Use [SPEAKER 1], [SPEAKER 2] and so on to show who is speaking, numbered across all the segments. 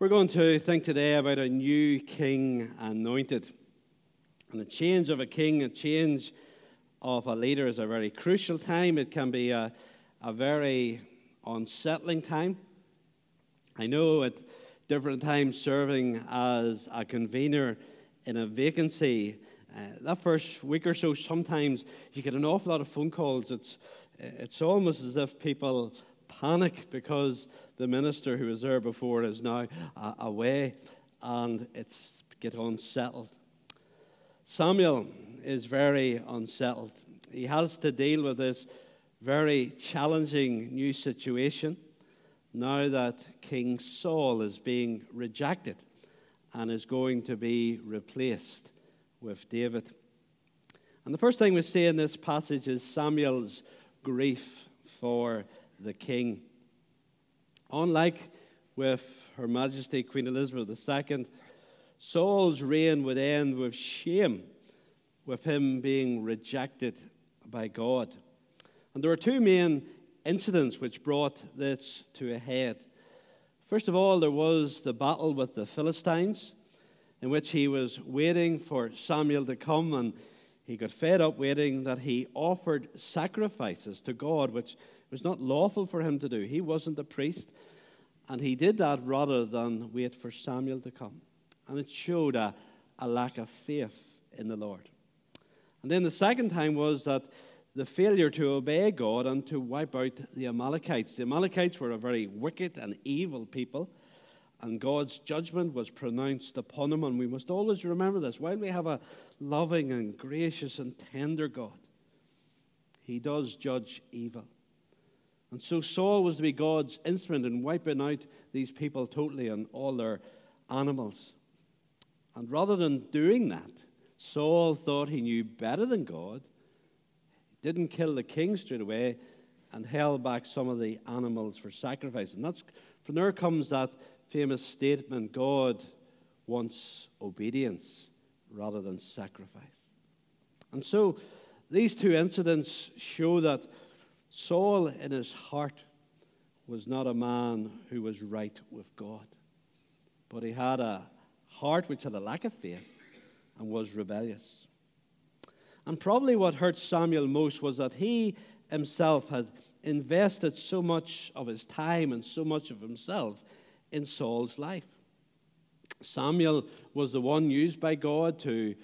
[SPEAKER 1] We're going to think today about a new king anointed. And the change of a king, a change of a leader is a very crucial time. It can be a, a very unsettling time. I know at different times serving as a convener in a vacancy, uh, that first week or so, sometimes you get an awful lot of phone calls. It's, it's almost as if people panic because the minister who was there before is now uh, away and it's get unsettled. Samuel is very unsettled. He has to deal with this very challenging new situation now that King Saul is being rejected and is going to be replaced with David. And the first thing we see in this passage is Samuel's grief for the king. Unlike with Her Majesty Queen Elizabeth II, Saul's reign would end with shame, with him being rejected by God. And there were two main incidents which brought this to a head. First of all, there was the battle with the Philistines, in which he was waiting for Samuel to come, and he got fed up waiting that he offered sacrifices to God, which was not lawful for him to do. He wasn't a priest. And he did that rather than wait for Samuel to come. And it showed a, a lack of faith in the Lord. And then the second time was that the failure to obey God and to wipe out the Amalekites. The Amalekites were a very wicked and evil people, and God's judgment was pronounced upon him. And we must always remember this. While we have a loving and gracious and tender God, He does judge evil. And so Saul was to be God's instrument in wiping out these people totally and all their animals. And rather than doing that, Saul thought he knew better than God, he didn't kill the king straight away, and held back some of the animals for sacrifice. And that's from there comes that famous statement God wants obedience rather than sacrifice. And so these two incidents show that Saul, in his heart, was not a man who was right with God, but he had a heart which had a lack of faith and was rebellious. And probably what hurt Samuel most was that he himself had invested so much of his time and so much of himself in Saul's life. Samuel was the one used by God to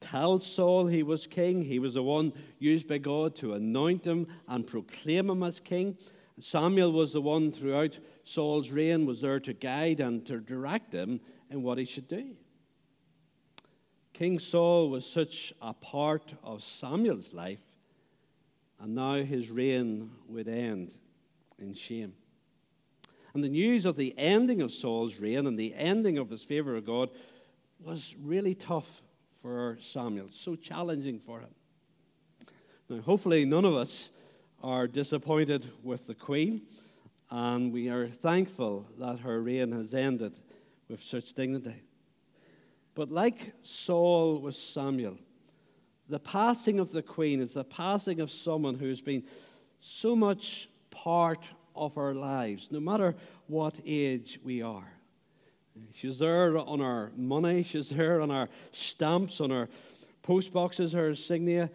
[SPEAKER 1] tell Saul he was king. He was the one used by God to anoint him and proclaim him as king. Samuel was the one throughout Saul's reign was there to guide and to direct him in what he should do. King Saul was such a part of Samuel's life, and now his reign would end in shame. And the news of the ending of Saul's reign and the ending of his favor of God was really tough for Samuel, so challenging for him. Now, hopefully, none of us are disappointed with the queen, and we are thankful that her reign has ended with such dignity. But like Saul with Samuel, the passing of the queen is the passing of someone who's been so much part of our lives, no matter what age we are. She's there on our money. She's there on our stamps, on our post boxes, her insignia.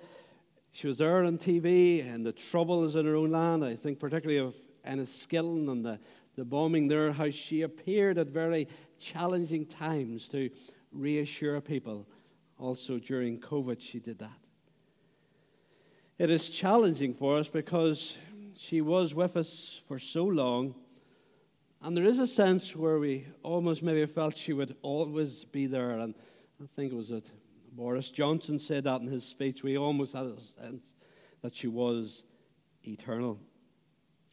[SPEAKER 1] She was there on TV, and the troubles in her own land. I think particularly of Enniskillen and the, the bombing there, how she appeared at very challenging times to reassure people. Also during COVID, she did that. It is challenging for us because she was with us for so long and there is a sense where we almost maybe felt she would always be there. And I think it was that Boris Johnson said that in his speech. We almost had a sense that she was eternal.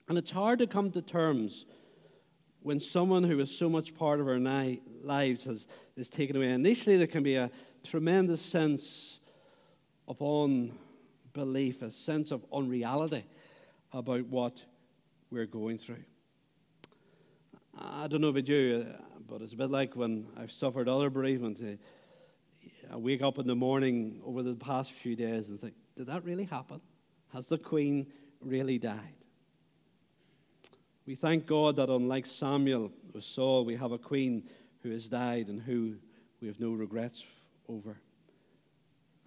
[SPEAKER 1] And it's hard to come to terms when someone who is so much part of our lives has, is taken away. Initially, there can be a tremendous sense of unbelief, a sense of unreality about what we're going through. I don't know about you, but it's a bit like when I've suffered other bereavement. Uh, I wake up in the morning over the past few days and think, did that really happen? Has the Queen really died? We thank God that unlike Samuel or Saul, we have a queen who has died and who we have no regrets over.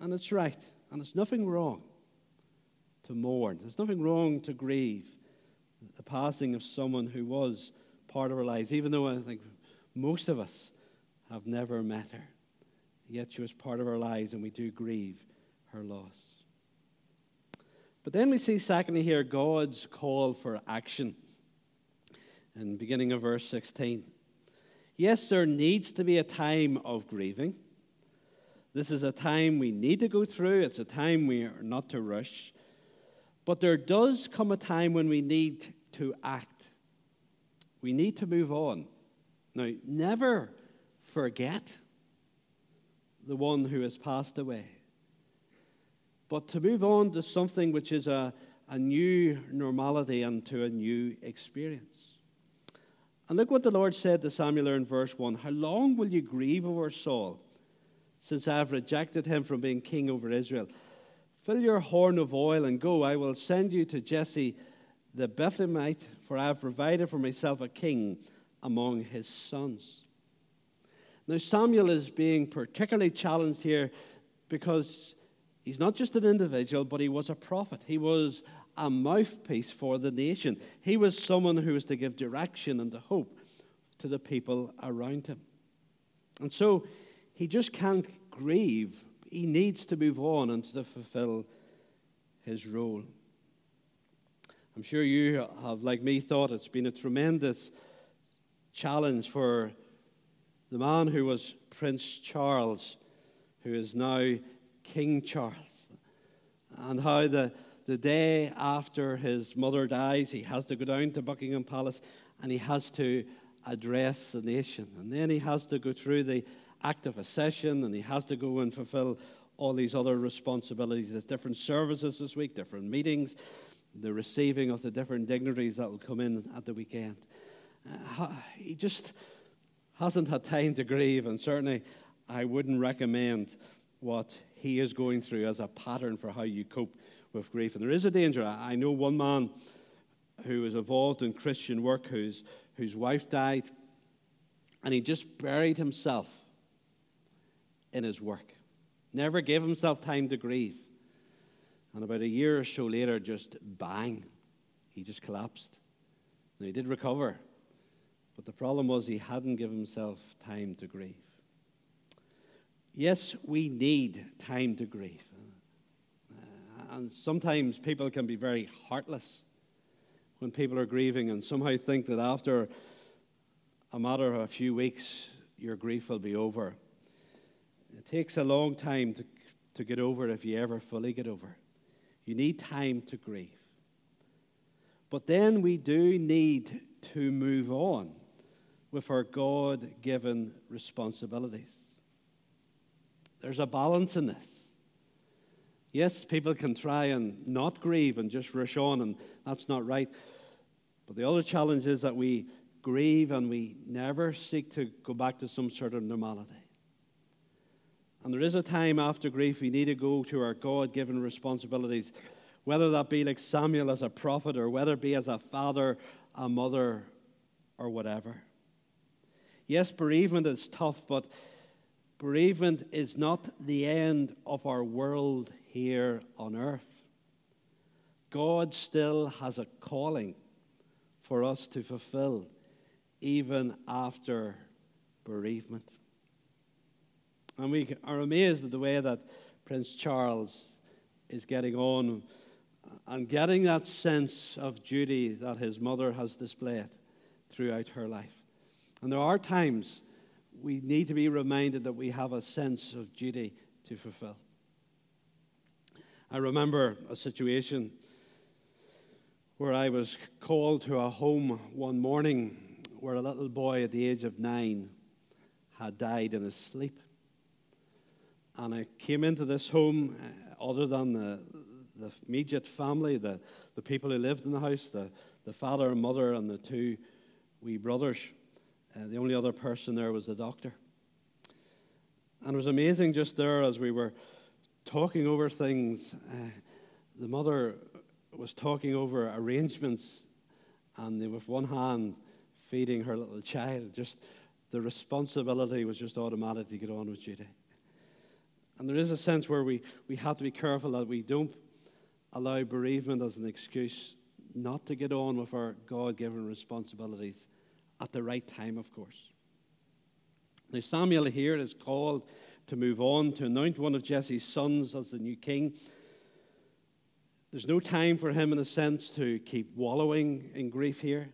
[SPEAKER 1] And it's right, and it's nothing wrong to mourn. There's nothing wrong to grieve the passing of someone who was part of our lives, even though I think most of us have never met her. Yet she was part of our lives, and we do grieve her loss. But then we see, secondly, here God's call for action. In beginning of verse 16. Yes, there needs to be a time of grieving. This is a time we need to go through, it's a time we are not to rush. But there does come a time when we need to act. We need to move on. Now, never forget the one who has passed away, but to move on to something which is a, a new normality and to a new experience. And look what the Lord said to Samuel in verse 1 How long will you grieve over Saul, since I have rejected him from being king over Israel? Fill your horn of oil and go. I will send you to Jesse the Bethlehemite, for I have provided for myself a king among his sons. Now, Samuel is being particularly challenged here because he's not just an individual, but he was a prophet. He was a mouthpiece for the nation. He was someone who was to give direction and hope to the people around him. And so he just can't grieve. He needs to move on and to fulfill his role. I'm sure you have, like me, thought it's been a tremendous challenge for the man who was Prince Charles, who is now King Charles, and how the the day after his mother dies, he has to go down to Buckingham Palace and he has to address the nation. And then he has to go through the act of accession and he has to go and fulfill all these other responsibilities. There's different services this week, different meetings, the receiving of the different dignitaries that will come in at the weekend. Uh, he just hasn't had time to grieve, and certainly I wouldn't recommend what he is going through as a pattern for how you cope with grief. And there is a danger. I know one man who was involved in Christian work whose, whose wife died, and he just buried himself in his work. Never gave himself time to grieve. And about a year or so later, just bang, he just collapsed. Now, he did recover, but the problem was he hadn't given himself time to grieve. Yes, we need time to grieve uh, and sometimes people can be very heartless when people are grieving and somehow think that after a matter of a few weeks, your grief will be over. It takes a long time to, to get over if you ever fully get over. You need time to grieve. But then we do need to move on with our God given responsibilities. There's a balance in this. Yes, people can try and not grieve and just rush on, and that's not right. But the other challenge is that we grieve and we never seek to go back to some sort of normality. And there is a time after grief we need to go to our God given responsibilities, whether that be like Samuel as a prophet or whether it be as a father, a mother, or whatever. Yes, bereavement is tough, but bereavement is not the end of our world here on earth. God still has a calling for us to fulfill even after bereavement. And we are amazed at the way that Prince Charles is getting on and getting that sense of duty that his mother has displayed throughout her life. And there are times we need to be reminded that we have a sense of duty to fulfill. I remember a situation where I was called to a home one morning where a little boy at the age of nine had died in his sleep. And I came into this home, uh, other than the, the immediate family, the, the people who lived in the house, the, the father and mother, and the two wee brothers. Uh, the only other person there was the doctor. And it was amazing just there as we were talking over things. Uh, the mother was talking over arrangements, and with one hand feeding her little child, just the responsibility was just automatic to get on with duty. And there is a sense where we, we have to be careful that we don't allow bereavement as an excuse not to get on with our God given responsibilities at the right time, of course. Now, Samuel here is called to move on to anoint one of Jesse's sons as the new king. There's no time for him, in a sense, to keep wallowing in grief here.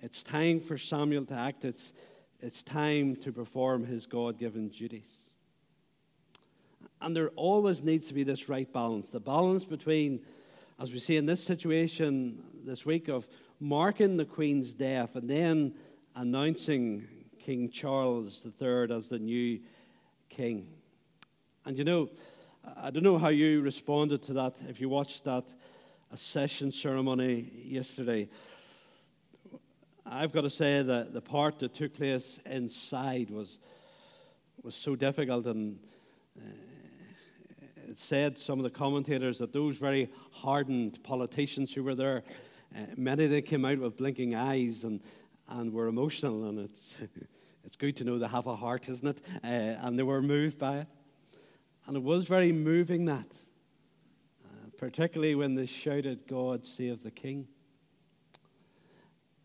[SPEAKER 1] It's time for Samuel to act. It's, it's time to perform his God given duties. And there always needs to be this right balance the balance between, as we see in this situation this week, of marking the Queen's death and then announcing King Charles III as the new king. And you know, I don't know how you responded to that if you watched that accession ceremony yesterday. I've got to say that the part that took place inside was, was so difficult, and uh, it said some of the commentators that those very hardened politicians who were there, uh, many of them came out with blinking eyes and, and were emotional, and it's, it's good to know they have a heart, isn't it? Uh, and they were moved by it. And it was very moving that, uh, particularly when they shouted, God save the king.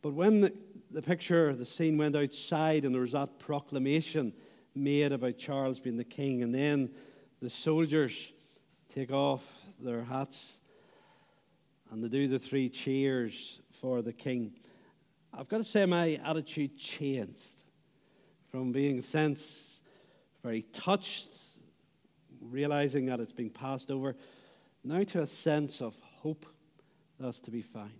[SPEAKER 1] But when the, the picture, the scene went outside and there was that proclamation made about Charles being the king, and then the soldiers take off their hats and they do the three cheers for the king. I've got to say, my attitude changed from being a sense very touched, realizing that it's being passed over, now to a sense of hope that's to be found.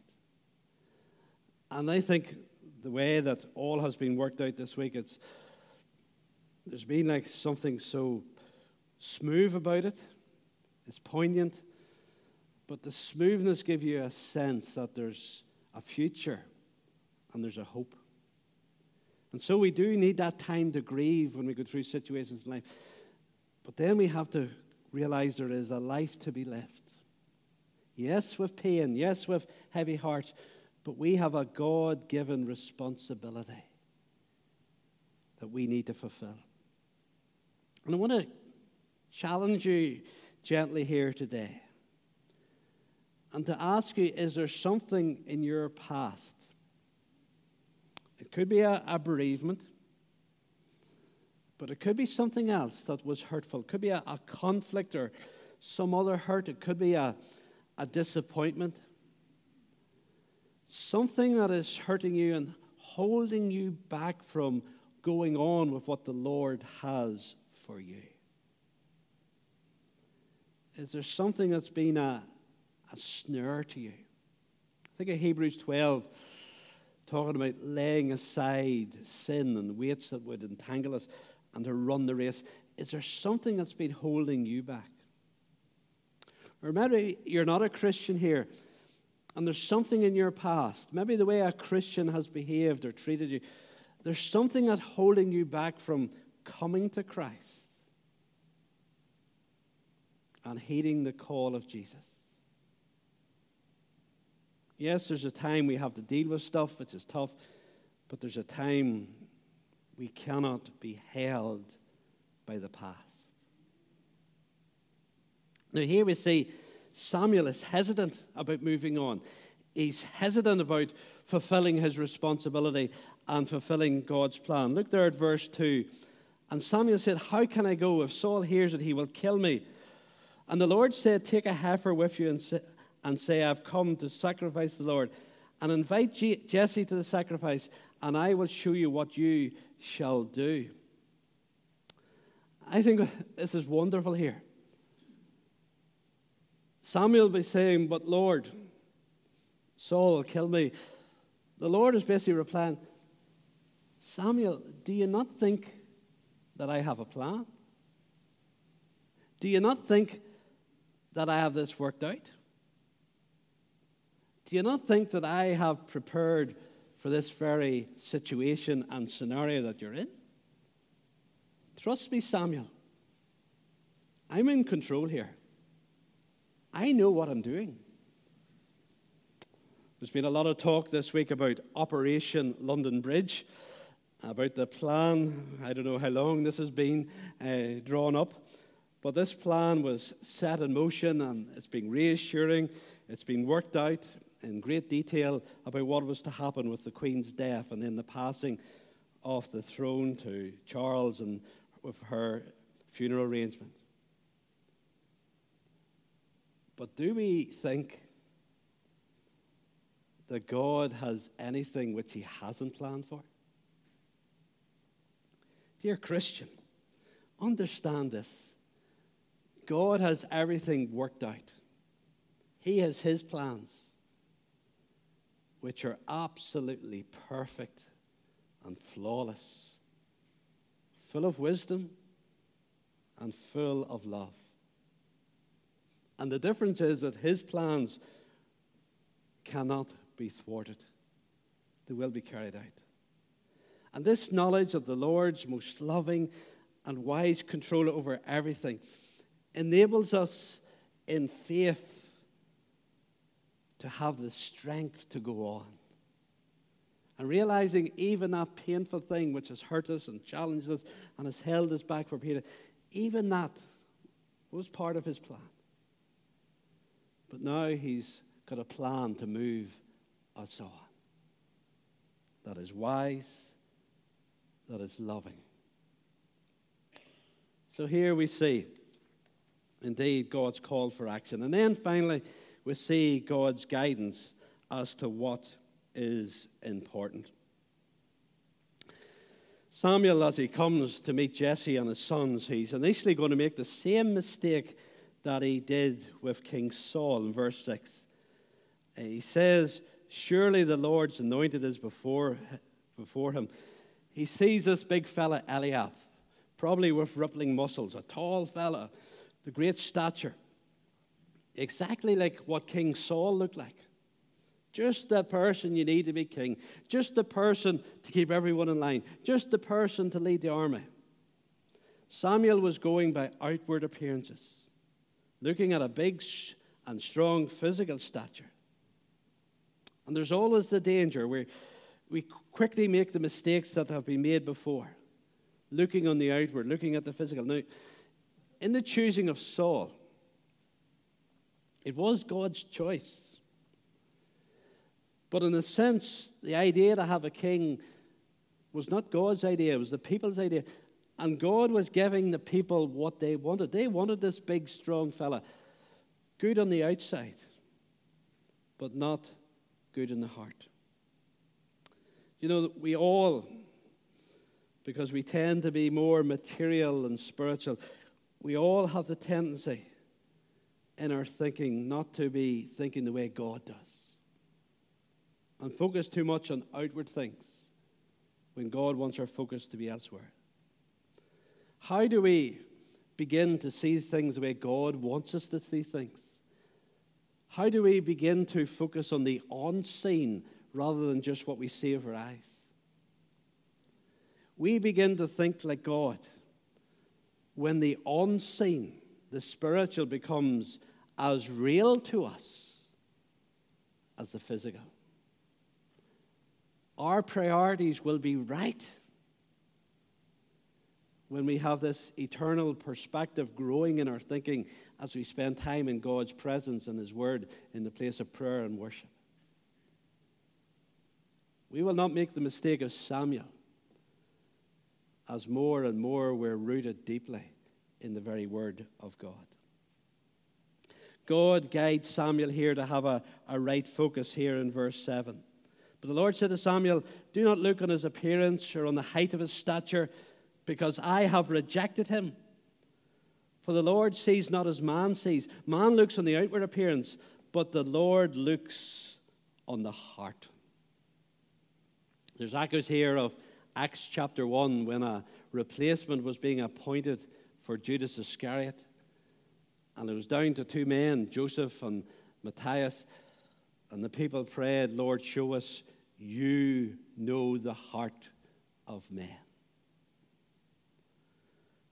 [SPEAKER 1] And I think the way that all has been worked out this week, it's there's been like something so smooth about it. It's poignant, but the smoothness gives you a sense that there's a future and there's a hope. And so we do need that time to grieve when we go through situations in life. But then we have to realize there is a life to be lived. Yes, with pain, yes, with heavy hearts, but we have a God given responsibility that we need to fulfill. And I want to challenge you gently here today and to ask you is there something in your past? It could be a, a bereavement, but it could be something else that was hurtful. It could be a, a conflict or some other hurt. It could be a, a disappointment something that is hurting you and holding you back from going on with what the Lord has for you? Is there something that's been a, a snare to you? Think of Hebrews 12, talking about laying aside sin and weights that would entangle us and to run the race. Is there something that's been holding you back? Or maybe you're not a Christian here and there's something in your past, maybe the way a Christian has behaved or treated you, there's something that's holding you back from coming to Christ and heeding the call of Jesus. Yes, there's a time we have to deal with stuff, which is tough, but there's a time we cannot be held by the past. Now, here we see Samuel is hesitant about moving on. He's hesitant about fulfilling his responsibility and fulfilling God's plan. Look there at verse 2. And Samuel said, How can I go? If Saul hears it, he will kill me. And the Lord said, Take a heifer with you and say, I've come to sacrifice the Lord. And invite Jesse to the sacrifice, and I will show you what you shall do. I think this is wonderful here. Samuel will be saying, But Lord, Saul will kill me. The Lord is basically replying, Samuel, do you not think that I have a plan? Do you not think that I have this worked out? Do you not think that I have prepared for this very situation and scenario that you're in? Trust me, Samuel. I'm in control here. I know what I'm doing. There's been a lot of talk this week about Operation London Bridge, about the plan. I don't know how long this has been uh, drawn up, but this plan was set in motion and it's been reassuring. It's been worked out in great detail about what was to happen with the Queen's death and then the passing of the throne to Charles and with her funeral arrangement. But do we think that God has anything which He hasn't planned for? Dear Christian, understand this. God has everything worked out. He has His plans, which are absolutely perfect and flawless, full of wisdom and full of love. And the difference is that His plans cannot be thwarted, they will be carried out. And this knowledge of the Lord's most loving and wise control over everything enables us in faith to have the strength to go on. And realizing even that painful thing which has hurt us and challenged us and has held us back for Peter, even that was part of his plan. But now he's got a plan to move us on that is wise, that is loving. So here we see, indeed, God's call for action. And then finally, we see God's guidance as to what is important. Samuel, as he comes to meet Jesse and his sons, he's initially going to make the same mistake that he did with King Saul in verse 6. Uh, he says, Surely the Lord's anointed is before, before him. He sees this big fella, Eliab, probably with rippling muscles, a tall fella, the great stature, exactly like what King Saul looked like. Just the person you need to be king. Just the person to keep everyone in line. Just the person to lead the army. Samuel was going by outward appearances, looking at a big and strong physical stature. And there's always the danger where we quickly make the mistakes that have been made before, looking on the outward, looking at the physical. Now, in the choosing of Saul, it was God's choice. But in a sense, the idea to have a king was not God's idea, it was the people's idea. And God was giving the people what they wanted. They wanted this big, strong fella, good on the outside, but not good in the heart. You know, we all, because we tend to be more material and spiritual, we all have the tendency in our thinking not to be thinking the way God does and focus too much on outward things when God wants our focus to be elsewhere? How do we begin to see things the way God wants us to see things? How do we begin to focus on the unseen rather than just what we see with our eyes? We begin to think like God when the unseen, the spiritual, becomes as real to us as the physical our priorities will be right when we have this eternal perspective growing in our thinking as we spend time in God's presence and His Word in the place of prayer and worship. We will not make the mistake of Samuel as more and more we're rooted deeply in the very Word of God. God guides Samuel here to have a, a right focus here in verse 7. But the Lord said to Samuel, Do not look on his appearance or on the height of his stature, because I have rejected him. For the Lord sees not as man sees. Man looks on the outward appearance, but the Lord looks on the heart. There's echoes here of Acts chapter 1 when a replacement was being appointed for Judas Iscariot. And it was down to two men, Joseph and Matthias. And the people prayed, Lord, show us you know the heart of men.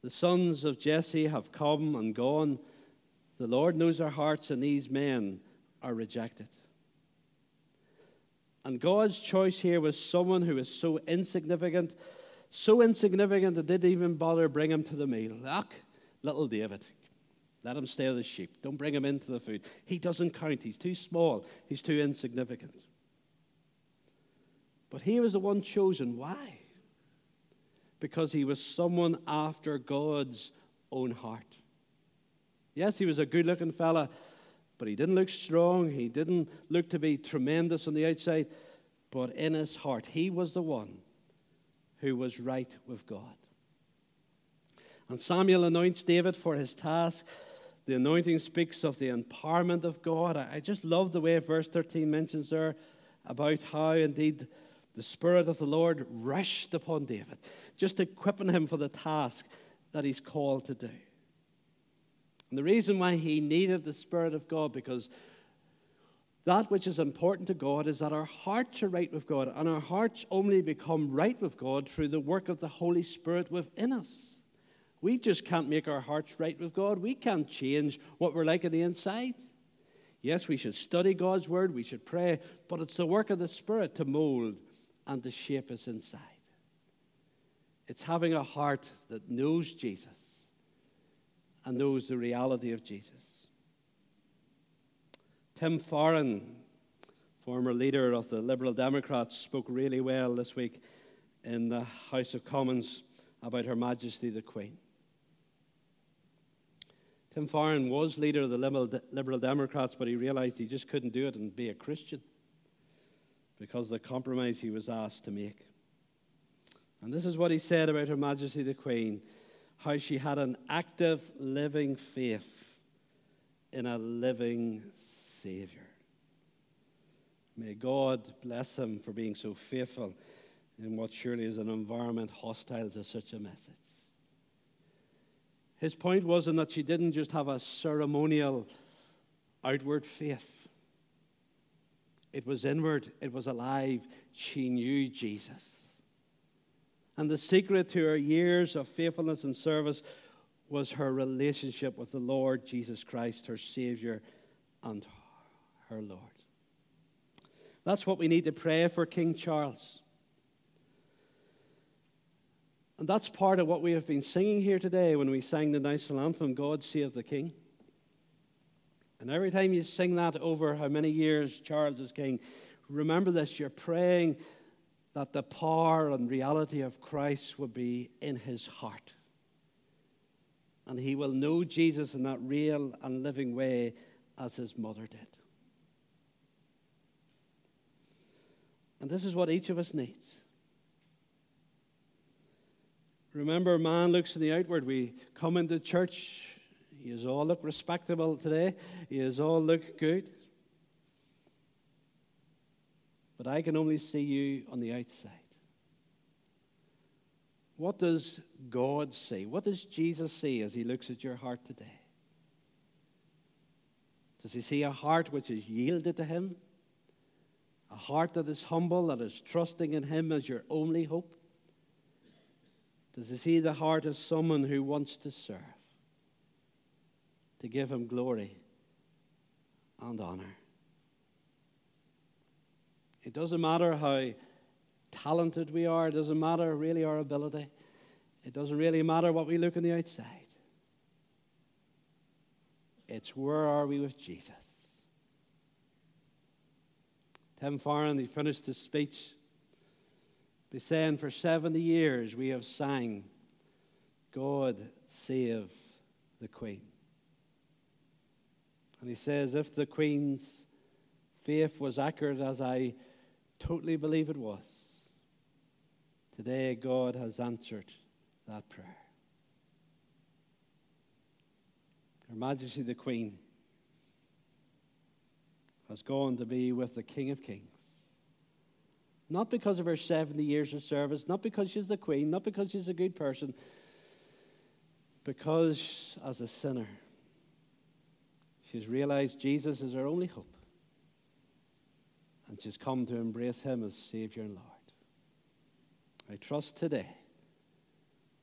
[SPEAKER 1] The sons of Jesse have come and gone. The Lord knows our hearts, and these men are rejected. And God's choice here was someone who was so insignificant, so insignificant that they didn't even bother bring him to the meal. Look, little David, let him stay with the sheep. Don't bring him into the food. He doesn't count. He's too small. He's too insignificant. But he was the one chosen. Why? Because he was someone after God's own heart. Yes, he was a good looking fella, but he didn't look strong. He didn't look to be tremendous on the outside. But in his heart, he was the one who was right with God. And Samuel anoints David for his task. The anointing speaks of the empowerment of God. I just love the way verse 13 mentions there about how indeed the Spirit of the Lord rushed upon David, just equipping him for the task that he's called to do. And the reason why he needed the Spirit of God, because that which is important to God is that our hearts are right with God, and our hearts only become right with God through the work of the Holy Spirit within us. We just can't make our hearts right with God. We can't change what we're like on the inside. Yes, we should study God's word, we should pray, but it's the work of the Spirit to mold and to shape us inside. It's having a heart that knows Jesus and knows the reality of Jesus. Tim Farron, former leader of the Liberal Democrats, spoke really well this week in the House of Commons about Her Majesty the Queen. Tim Farron was leader of the Liberal Democrats, but he realized he just couldn't do it and be a Christian because of the compromise he was asked to make. And this is what he said about Her Majesty the Queen how she had an active, living faith in a living Savior. May God bless him for being so faithful in what surely is an environment hostile to such a message. His point wasn't that she didn't just have a ceremonial outward faith, it was inward, it was alive. She knew Jesus. And the secret to her years of faithfulness and service was her relationship with the Lord Jesus Christ, her Savior and her Lord. That's what we need to pray for King Charles. And that's part of what we have been singing here today when we sang the national anthem, God Save the King. And every time you sing that over how many years Charles is king, remember this you're praying that the power and reality of Christ will be in his heart. And he will know Jesus in that real and living way as his mother did. And this is what each of us needs. Remember, man looks in the outward. We come into church, He you all look respectable today, He you all look good. But I can only see you on the outside. What does God see? What does Jesus see as he looks at your heart today? Does he see a heart which is yielded to him? A heart that is humble, that is trusting in him as your only hope? Does he see the heart of someone who wants to serve, to give him glory and honor? It doesn't matter how talented we are, it doesn't matter really our ability, it doesn't really matter what we look on the outside. It's where are we with Jesus? Tim Farron, he finished his speech by saying, For 70 years we have sang, God save the Queen. And he says, If the Queen's faith was accurate as I totally believe it was. Today, God has answered that prayer. Her Majesty the Queen has gone to be with the King of Kings. Not because of her 70 years of service, not because she's the Queen, not because she's a good person, because as a sinner, she's realized Jesus is her only hope and she's come to embrace him as Savior and Lord. I trust today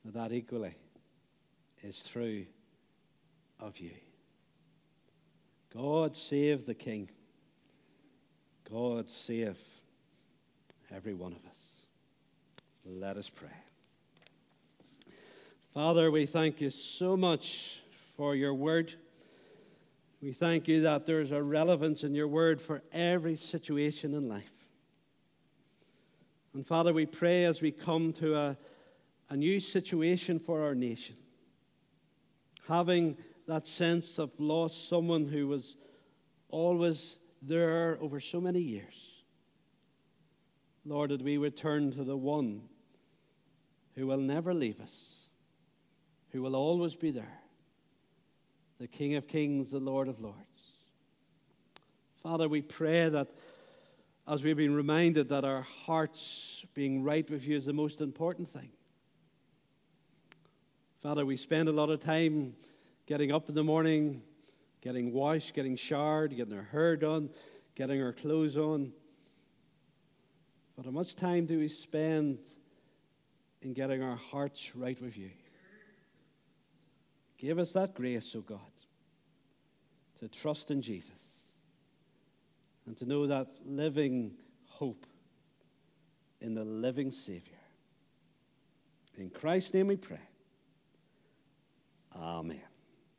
[SPEAKER 1] that that equally is true of you. God save the King. God save every one of us. Let us pray. Father, we thank you so much for your word. We thank you that there's a relevance in your word for every situation in life. And Father, we pray as we come to a, a new situation for our nation, having that sense of lost someone who was always there over so many years. Lord, that we would turn to the one who will never leave us, who will always be there the King of Kings, the Lord of Lords. Father, we pray that as we've been reminded that our hearts being right with you is the most important thing. Father, we spend a lot of time getting up in the morning, getting washed, getting showered, getting our hair done, getting our clothes on. But how much time do we spend in getting our hearts right with you? Give us that grace, O God, to trust in Jesus and to know that living hope in the living Savior. In Christ's name we pray. Amen.